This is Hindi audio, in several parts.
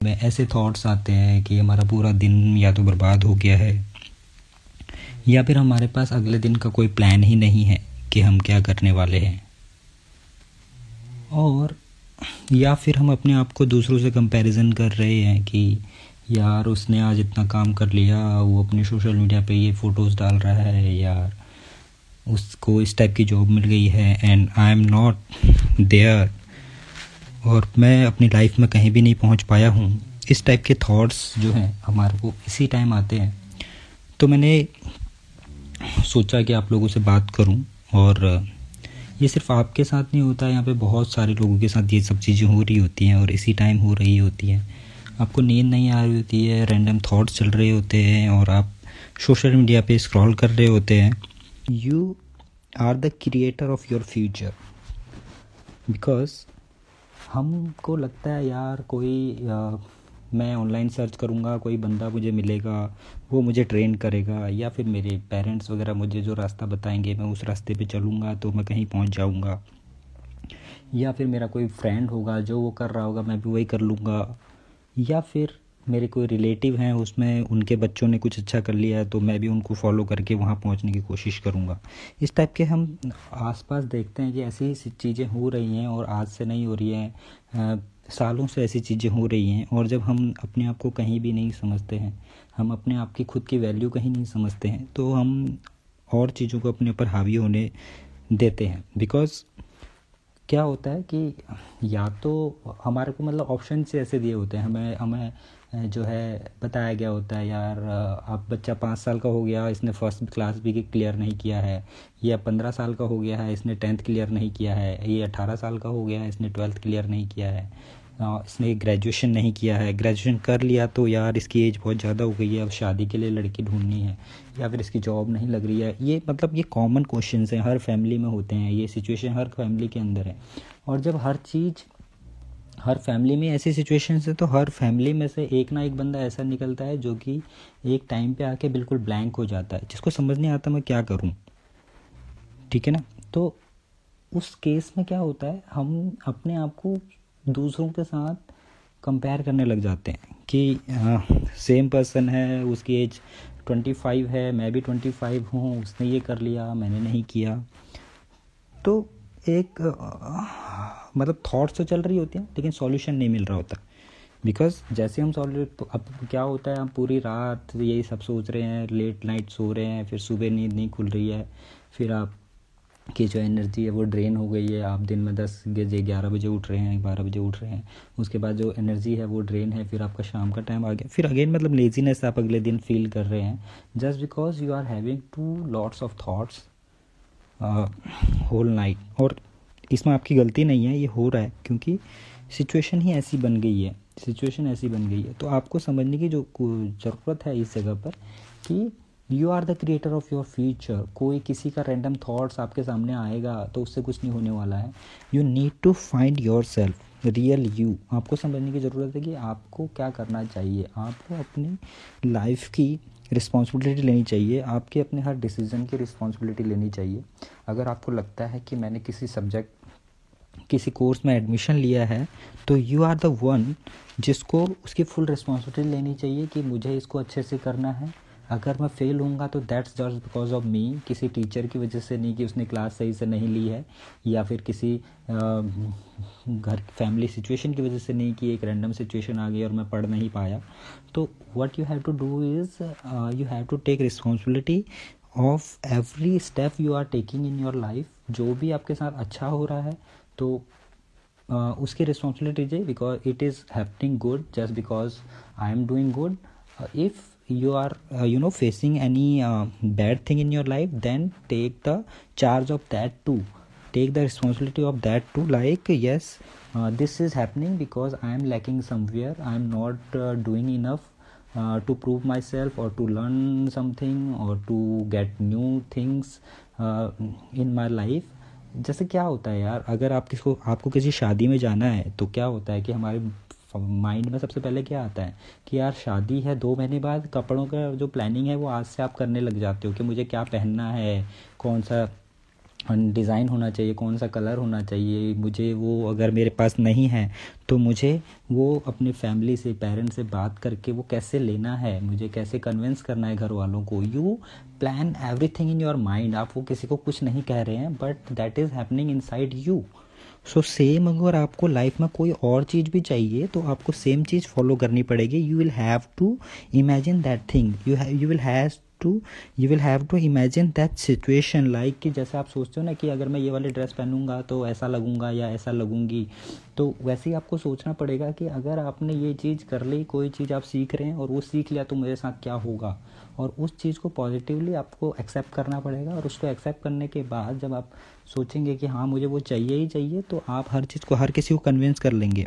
में ऐसे थॉट्स आते हैं कि हमारा पूरा दिन या तो बर्बाद हो गया है, या फिर हमारे पास अगले दिन का कोई प्लान ही नहीं है कि हम क्या करने वाले हैं। और, या फिर हम अपने आप को दूसरों से कंपैरिजन कर रहे हैं कि यार उसने आज इतना काम कर लिया, वो अपने सोशल मीडिया पे ये फ़ोटोज़ डाल रहा है, यार उसको इस टाइप की जॉब मिल गई है and I am not there और मैं अपनी लाइफ में कहीं भी नहीं पहुँच पाया हूँ। इस टाइप के थॉट्स जो हैं, हमारे को इसी टाइम आते हैं। तो मैंने सोचा कि आप लोगों से बात करूँ और, ये सिर्फ़ आपके साथ नहीं होता है। यहाँ पे बहुत सारे लोगों के साथ ये सब चीज़ें हो रही होती हैं और इसी टाइम हो रही होती हैं। आपको नींद नहीं आ रही होती है रैंडम थॉट्स चल रहे होते हैं और आप सोशल मीडिया पे स्क्रॉल कर रहे होते हैं। You are the creator of your future because हमको लगता है यार कोई आ, मैं ऑनलाइन सर्च करूँगा कोई बंदा मुझे मिलेगा वो मुझे ट्रेन करेगा या फिर मेरे पेरेंट्स वगैरह मुझे जो रास्ता बताएँगे मैं उस रास्ते पे चलूँगा तो मैं कहीं पहुँच जाऊँगा। या फिर मेरा कोई फ्रेंड होगा जो वो कर रहा होगा मैं भी वही कर लूँगा। या फिर मेरे कोई रिलेटिव हैं, उसमें उनके बच्चों ने कुछ अच्छा कर लिया है तो मैं भी उनको फॉलो करके वहाँ पहुँचने की कोशिश करूँगा। इस टाइप के हम आसपास देखते हैं कि ऐसी चीज़ें हो रही हैं और आज से नहीं हो रही हैं सालों से ऐसी चीज़ें हो रही हैं और जब हम अपने आप को कहीं भी नहीं समझते हैं, हम अपने आप की खुद की वैल्यू कहीं नहीं समझते हैं तो हम और चीज़ों को अपने ऊपर हावी होने देते हैं। बिकॉज़ क्या होता है कि या तो हमारे को मतलब ऑप्शन से ऐसे दिए होते हैं। हमें हमें जो है बताया गया होता है, यार आप बच्चा पाँच साल का हो गया, इसने फ़र्स्ट क्लास भी क्लियर नहीं किया है। या पंद्रह साल का हो गया है, इसने टेंथ क्लियर नहीं किया है। ये अठारह साल का हो गया है, इसने ट्वेल्थ क्लियर नहीं किया है। इसने ग्रेजुएशन नहीं किया है। ग्रेजुएशन कर लिया तो यार इसकी एज बहुत ज़्यादा हो गई है। अब शादी के लिए लड़की ढूंढनी है या फिर इसकी जॉब नहीं लग रही है। ये मतलब ये कॉमन क्वेश्चन हैं। हर फैमिली में होते हैं। ये सिचुएशन हर फैमिली के अंदर है। और जब हर चीज़, हर फैमिली में ऐसी सिचुएशन है तो हर फैमिली में से एक ना एक बंदा ऐसा निकलता है जो कि एक टाइम पे आके बिल्कुल ब्लैंक हो जाता है। जिसको समझ नहीं आता मैं क्या करूँ। ठीक है ना? तो उस केस में क्या होता है? हम अपने आप को दूसरों के साथ कंपेयर करने लग जाते हैं कि हाँ सेम पर्सन है, उसकी एज ट्वेंटी फाइव है, मैं भी ट्वेंटी फाइव हूँ, उसने ये कर लिया, मैंने नहीं किया। तो एक मतलब थॉट्स तो चल रही होती हैं, लेकिन सॉल्यूशन नहीं मिल रहा होता। बिकॉज़ जैसे हम सॉल्व तो अब क्या होता है, हम पूरी रात यही सब सोच रहे हैं लेट नाइट सो रहे हैं, फिर सुबह नींद नहीं खुल रही है, फिर आप की जो एनर्जी है वो ड्रेन हो गई है। आप दिन में दस बजे ग्यारह बजे उठ रहे हैं, बारह बजे उठ रहे हैं। उसके बाद जो एनर्जी है वो ड्रेन है, फिर आपका शाम का टाइम आ गया। फिर अगेन मतलब लेजीनेस आप अगले दिन फील कर रहे हैं। Just because you are having two lots of thoughts whole night और इसमें आपकी गलती नहीं है, ये हो रहा है, क्योंकि सिचुएशन ही ऐसी बन गई है। सिचुएशन ऐसी बन गई है। तो आपको समझने की जो ज़रूरत है इस जगह पर कि you are the creator of your future कोई किसी का रैंडम थाट्स आपके सामने आएगा तो उससे कुछ नहीं होने वाला है। You need to find your self real you आपको समझने की ज़रूरत है कि आपको क्या करना चाहिए। आपको अपनी लाइफ की रिस्पॉन्सिबिलिटी लेनी चाहिए। आपके अपने हर डिसीज़न की रिस्पॉन्सिबिलिटी लेनी चाहिए। अगर आपको लगता है कि मैंने किसी सब्जेक्ट किसी कोर्स में एडमिशन लिया है तो यू आर द वन जिसको उसकी फुल रिस्पॉन्सिबिलिटी लेनी चाहिए कि मुझे इसको अच्छे से करना है। अगर मैं फेल होऊँगा तो that's just because of me किसी टीचर की वजह से नहीं कि उसने क्लास सही से नहीं ली है या फिर किसी घर फैमिली सिचुएशन की वजह से नहीं कि एक रैंडम सिचुएशन आ गई और मैं पढ़ नहीं पाया। तो what you have to do is you have to take responsibility of every step you are taking in your life जो भी आपके साथ अच्छा हो रहा है तो uh, उसकी रिस्पॉन्सिबिलिटी लीजिए because it is happening good just because I am doing good if you are uh, you know facing any uh, bad thing in your life then take the charge of that too take the responsibility of that too like yes uh, this is happening because i am lacking somewhere i am not uh, doing enough uh, to prove myself or to learn something or to get new things uh, in my life जैसे क्या होता है यार अगर आप किसको आपको किसी शादी में जाना है तो क्या होता है कि हमारे माइंड में सबसे पहले क्या आता है? कि यार, शादी है दो महीने बाद, कपड़ों का जो प्लानिंग है वो आज से आप करने लग जाते हो कि मुझे क्या पहनना है? कौन सा डिज़ाइन होना चाहिए, कौन सा कलर होना चाहिए? मुझे वो अगर मेरे पास नहीं है तो मुझे वो अपने फैमिली से पेरेंट्स से बात करके वो कैसे लेना है? मुझे कैसे कन्विंस करना है घर वालों को? You plan everything in your mind आप वो किसी को कुछ नहीं कह रहे हैं but that is happening in side you so same अगर आपको लाइफ में कोई और चीज़ भी चाहिए तो आपको सेम चीज़ फॉलो करनी पड़ेगी। You will have to imagine that thing you you will has to you will have to imagine that situation like कि जैसे आप सोचते हो ना कि अगर मैं ये वाली ड्रेस पहनूँगा तो ऐसा लगूँगा या ऐसा लगूँगी। तो वैसे ही आपको सोचना पड़ेगा कि अगर आपने ये चीज़ कर ली, कोई चीज़ आप सीख रहे हैं और वो सीख लिया तो मेरे साथ क्या होगा? और उस चीज़ को पॉजिटिवली आपको एक्सेप्ट करना पड़ेगा और उसको एक्सेप्ट करने के बाद जब आप सोचेंगे कि हाँ मुझे वो चाहिए ही चाहिए तो आप हर चीज़ को, हर किसी को कन्विंस कर लेंगे।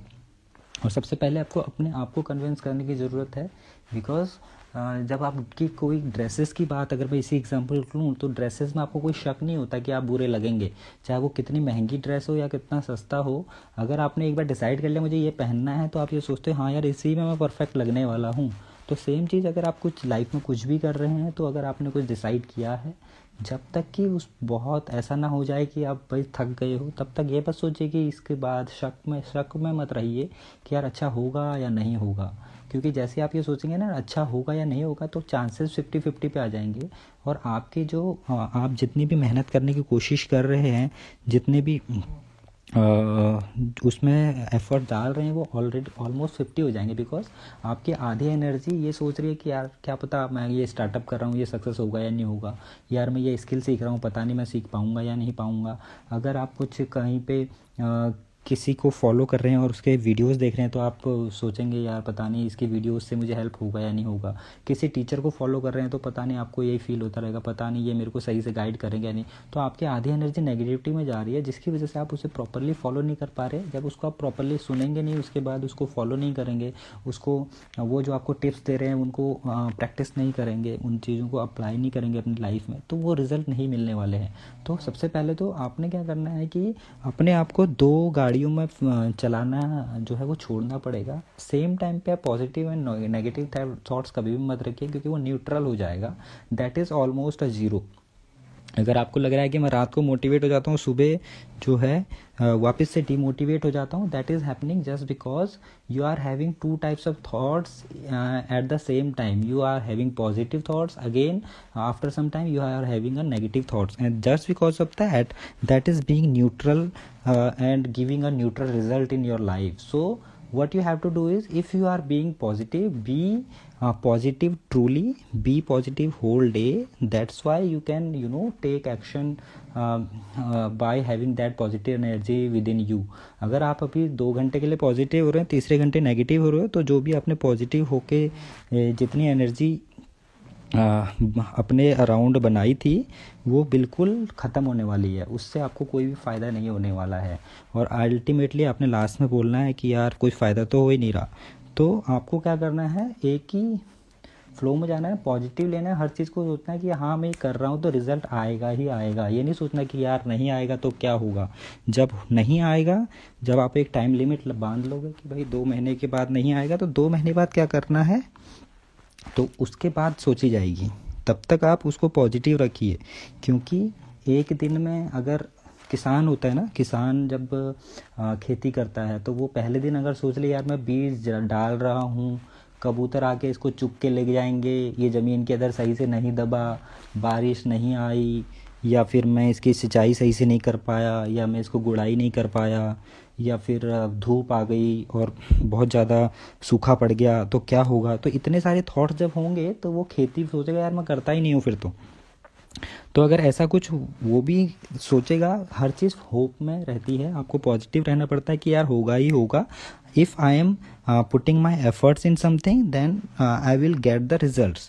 और सबसे पहले आपको अपने आप को कन्विंस करने की ज़रूरत है बिकॉज़ जब आपकी कोई ड्रेसेस की बात अगर मैं इसी एग्जांपल लूँ तो ड्रेसेस में आपको कोई शक नहीं होता कि आप बुरे लगेंगे। चाहे वो कितनी महँगी ड्रेस हो या कितना सस्ता हो, अगर आपने एक बार डिसाइड कर लिया, मुझे ये पहनना है तो आप ये सोचते हो हाँ यार, इसी में मैं परफेक्ट लगने वाला हूँ। तो सेम चीज़ अगर आप कुछ लाइफ में कुछ भी कर रहे हैं तो अगर आपने कुछ डिसाइड किया है, जब तक कि उस बहुत ऐसा ना हो जाए कि आप भाई थक गए हो, तब तक ये बस सोचिए कि इसके बाद शक में शक में मत रहिए कि यार अच्छा होगा या नहीं होगा। क्योंकि जैसे आप ये सोचेंगे ना अच्छा होगा या नहीं होगा तो चांसेस फिफ्टी फिफ्टी पे आ जाएँगे। और आपके जो आप जितनी भी मेहनत करने की कोशिश कर रहे हैं, जितने भी उसमें एफर्ट डाल रहे हैं, वो ऑलरेडी ऑलमोस्ट फिफ्टी हो जाएँगे बिकॉज़ आपकी आधी एनर्जी ये सोच रही है कि यार, क्या पता मैं ये स्टार्टअप कर रहा हूँ, ये सक्सेस होगा या नहीं होगा। यार, मैं ये स्किल सीख रहा हूँ, पता नहीं मैं सीख पाऊँगा या नहीं पाऊँगा। अगर आप कुछ कहीं पे किसी को फॉलो कर रहे हैं और उसके वीडियोस देख रहे हैं तो आप सोचेंगे, यार, पता नहीं, इसकी वीडियोस से मुझे हेल्प होगा या नहीं होगा? किसी टीचर को फॉलो कर रहे हैं तो पता नहीं आपको यही फील होता रहेगा, पता नहीं ये मेरे को सही से गाइड करेंगे या नहीं? तो आपकी आधी एनर्जी नेगेटिविटी में जा रही है, जिसकी वजह से आप उसे प्रॉपरली फॉलो नहीं कर पा रहे। जब उसको आप प्रॉपरली सुनेंगे नहीं, उसके बाद उसको फॉलो नहीं करेंगे, उसको, वो जो आपको टिप्स दे रहे हैं, उनको प्रैक्टिस नहीं करेंगे, उन चीज़ों को अप्लाई नहीं करेंगे अपनी लाइफ में तो वो रिज़ल्ट नहीं मिलने वाले हैं। तो सबसे पहले तो आपने क्या करना है कि अपने आप को दो गाड़ी गाड़ियों में चलाना जो है वो छोड़ना पड़ेगा। सेम टाइम पे आप पॉजिटिव एंड नेगेटिव थॉट्स कभी भी मत रखिए क्योंकि वो न्यूट्रल हो जाएगा। That is almost a zero अगर आपको लग रहा है कि मैं रात को मोटिवेट हो जाता हूँ सुबह जो है वापस से डिमोटिवेट हो जाता हूँ that is happening just because you are having two types of thoughts at the same time you are having positive thoughts again after some time you are having a negative thoughts and just because of that that is being neutral and giving a neutral result in your life so you have to do is if you are being positive be uh, truly be positive whole day. That's why you can you know take action uh, uh, by having that positive energy within you. अगर आप अभी दो घंटे के लिए पॉजिटिव हो रहे हैं तीसरे घंटे नेगेटिव हो रहे हो तो जो भी आपने पॉजिटिव होके जितनी एनर्जी अपने अराउंड बनाई थी वो बिल्कुल ख़त्म होने वाली है। उससे आपको कोई भी फ़ायदा नहीं होने वाला है। और अल्टीमेटली आपने लास्ट में बोलना है कि यार कोई फ़ायदा तो हो ही नहीं रहा। तो आपको क्या करना है? एक ही फ्लो में जाना है पॉजिटिव लेना है, हर चीज़ को सोचना है कि हाँ मैं कर रहा हूँ तो रिज़ल्ट आएगा ही आएगा। ये नहीं सोचना कि यार नहीं आएगा तो क्या होगा? जब नहीं आएगा, जब आप एक टाइम लिमिट बाँध लोगे कि भाई दो महीने के बाद नहीं आएगा तो दो महीने बाद क्या करना है? तो उसके बाद सोची जाएगी। तब तक आप उसको पॉजिटिव रखिए। क्योंकि एक दिन में अगर किसान होता है ना, किसान जब खेती करता है तो वो पहले दिन अगर सोच ले, यार मैं बीज डाल रहा हूँ, कबूतर आके इसको चुप के ले जाएँगे, ये ज़मीन के अंदर सही से नहीं दबा, बारिश नहीं आई, या फिर मैं इसकी सिंचाई सही से नहीं कर पाया, या मैं इसको गुड़ाई नहीं कर पाया, या फिर धूप आ गई और बहुत ज़्यादा सूखा पड़ गया तो क्या होगा? तो इतने सारे थॉट्स जब होंगे तो वो खेती सोचेगा, यार मैं करता ही नहीं हूँ फिर तो। तो अगर ऐसा कुछ वो भी सोचेगा, हर चीज़ होप में रहती है। आपको पॉजिटिव रहना पड़ता है कि यार होगा ही होगा। If I am putting my efforts in something then I will get the result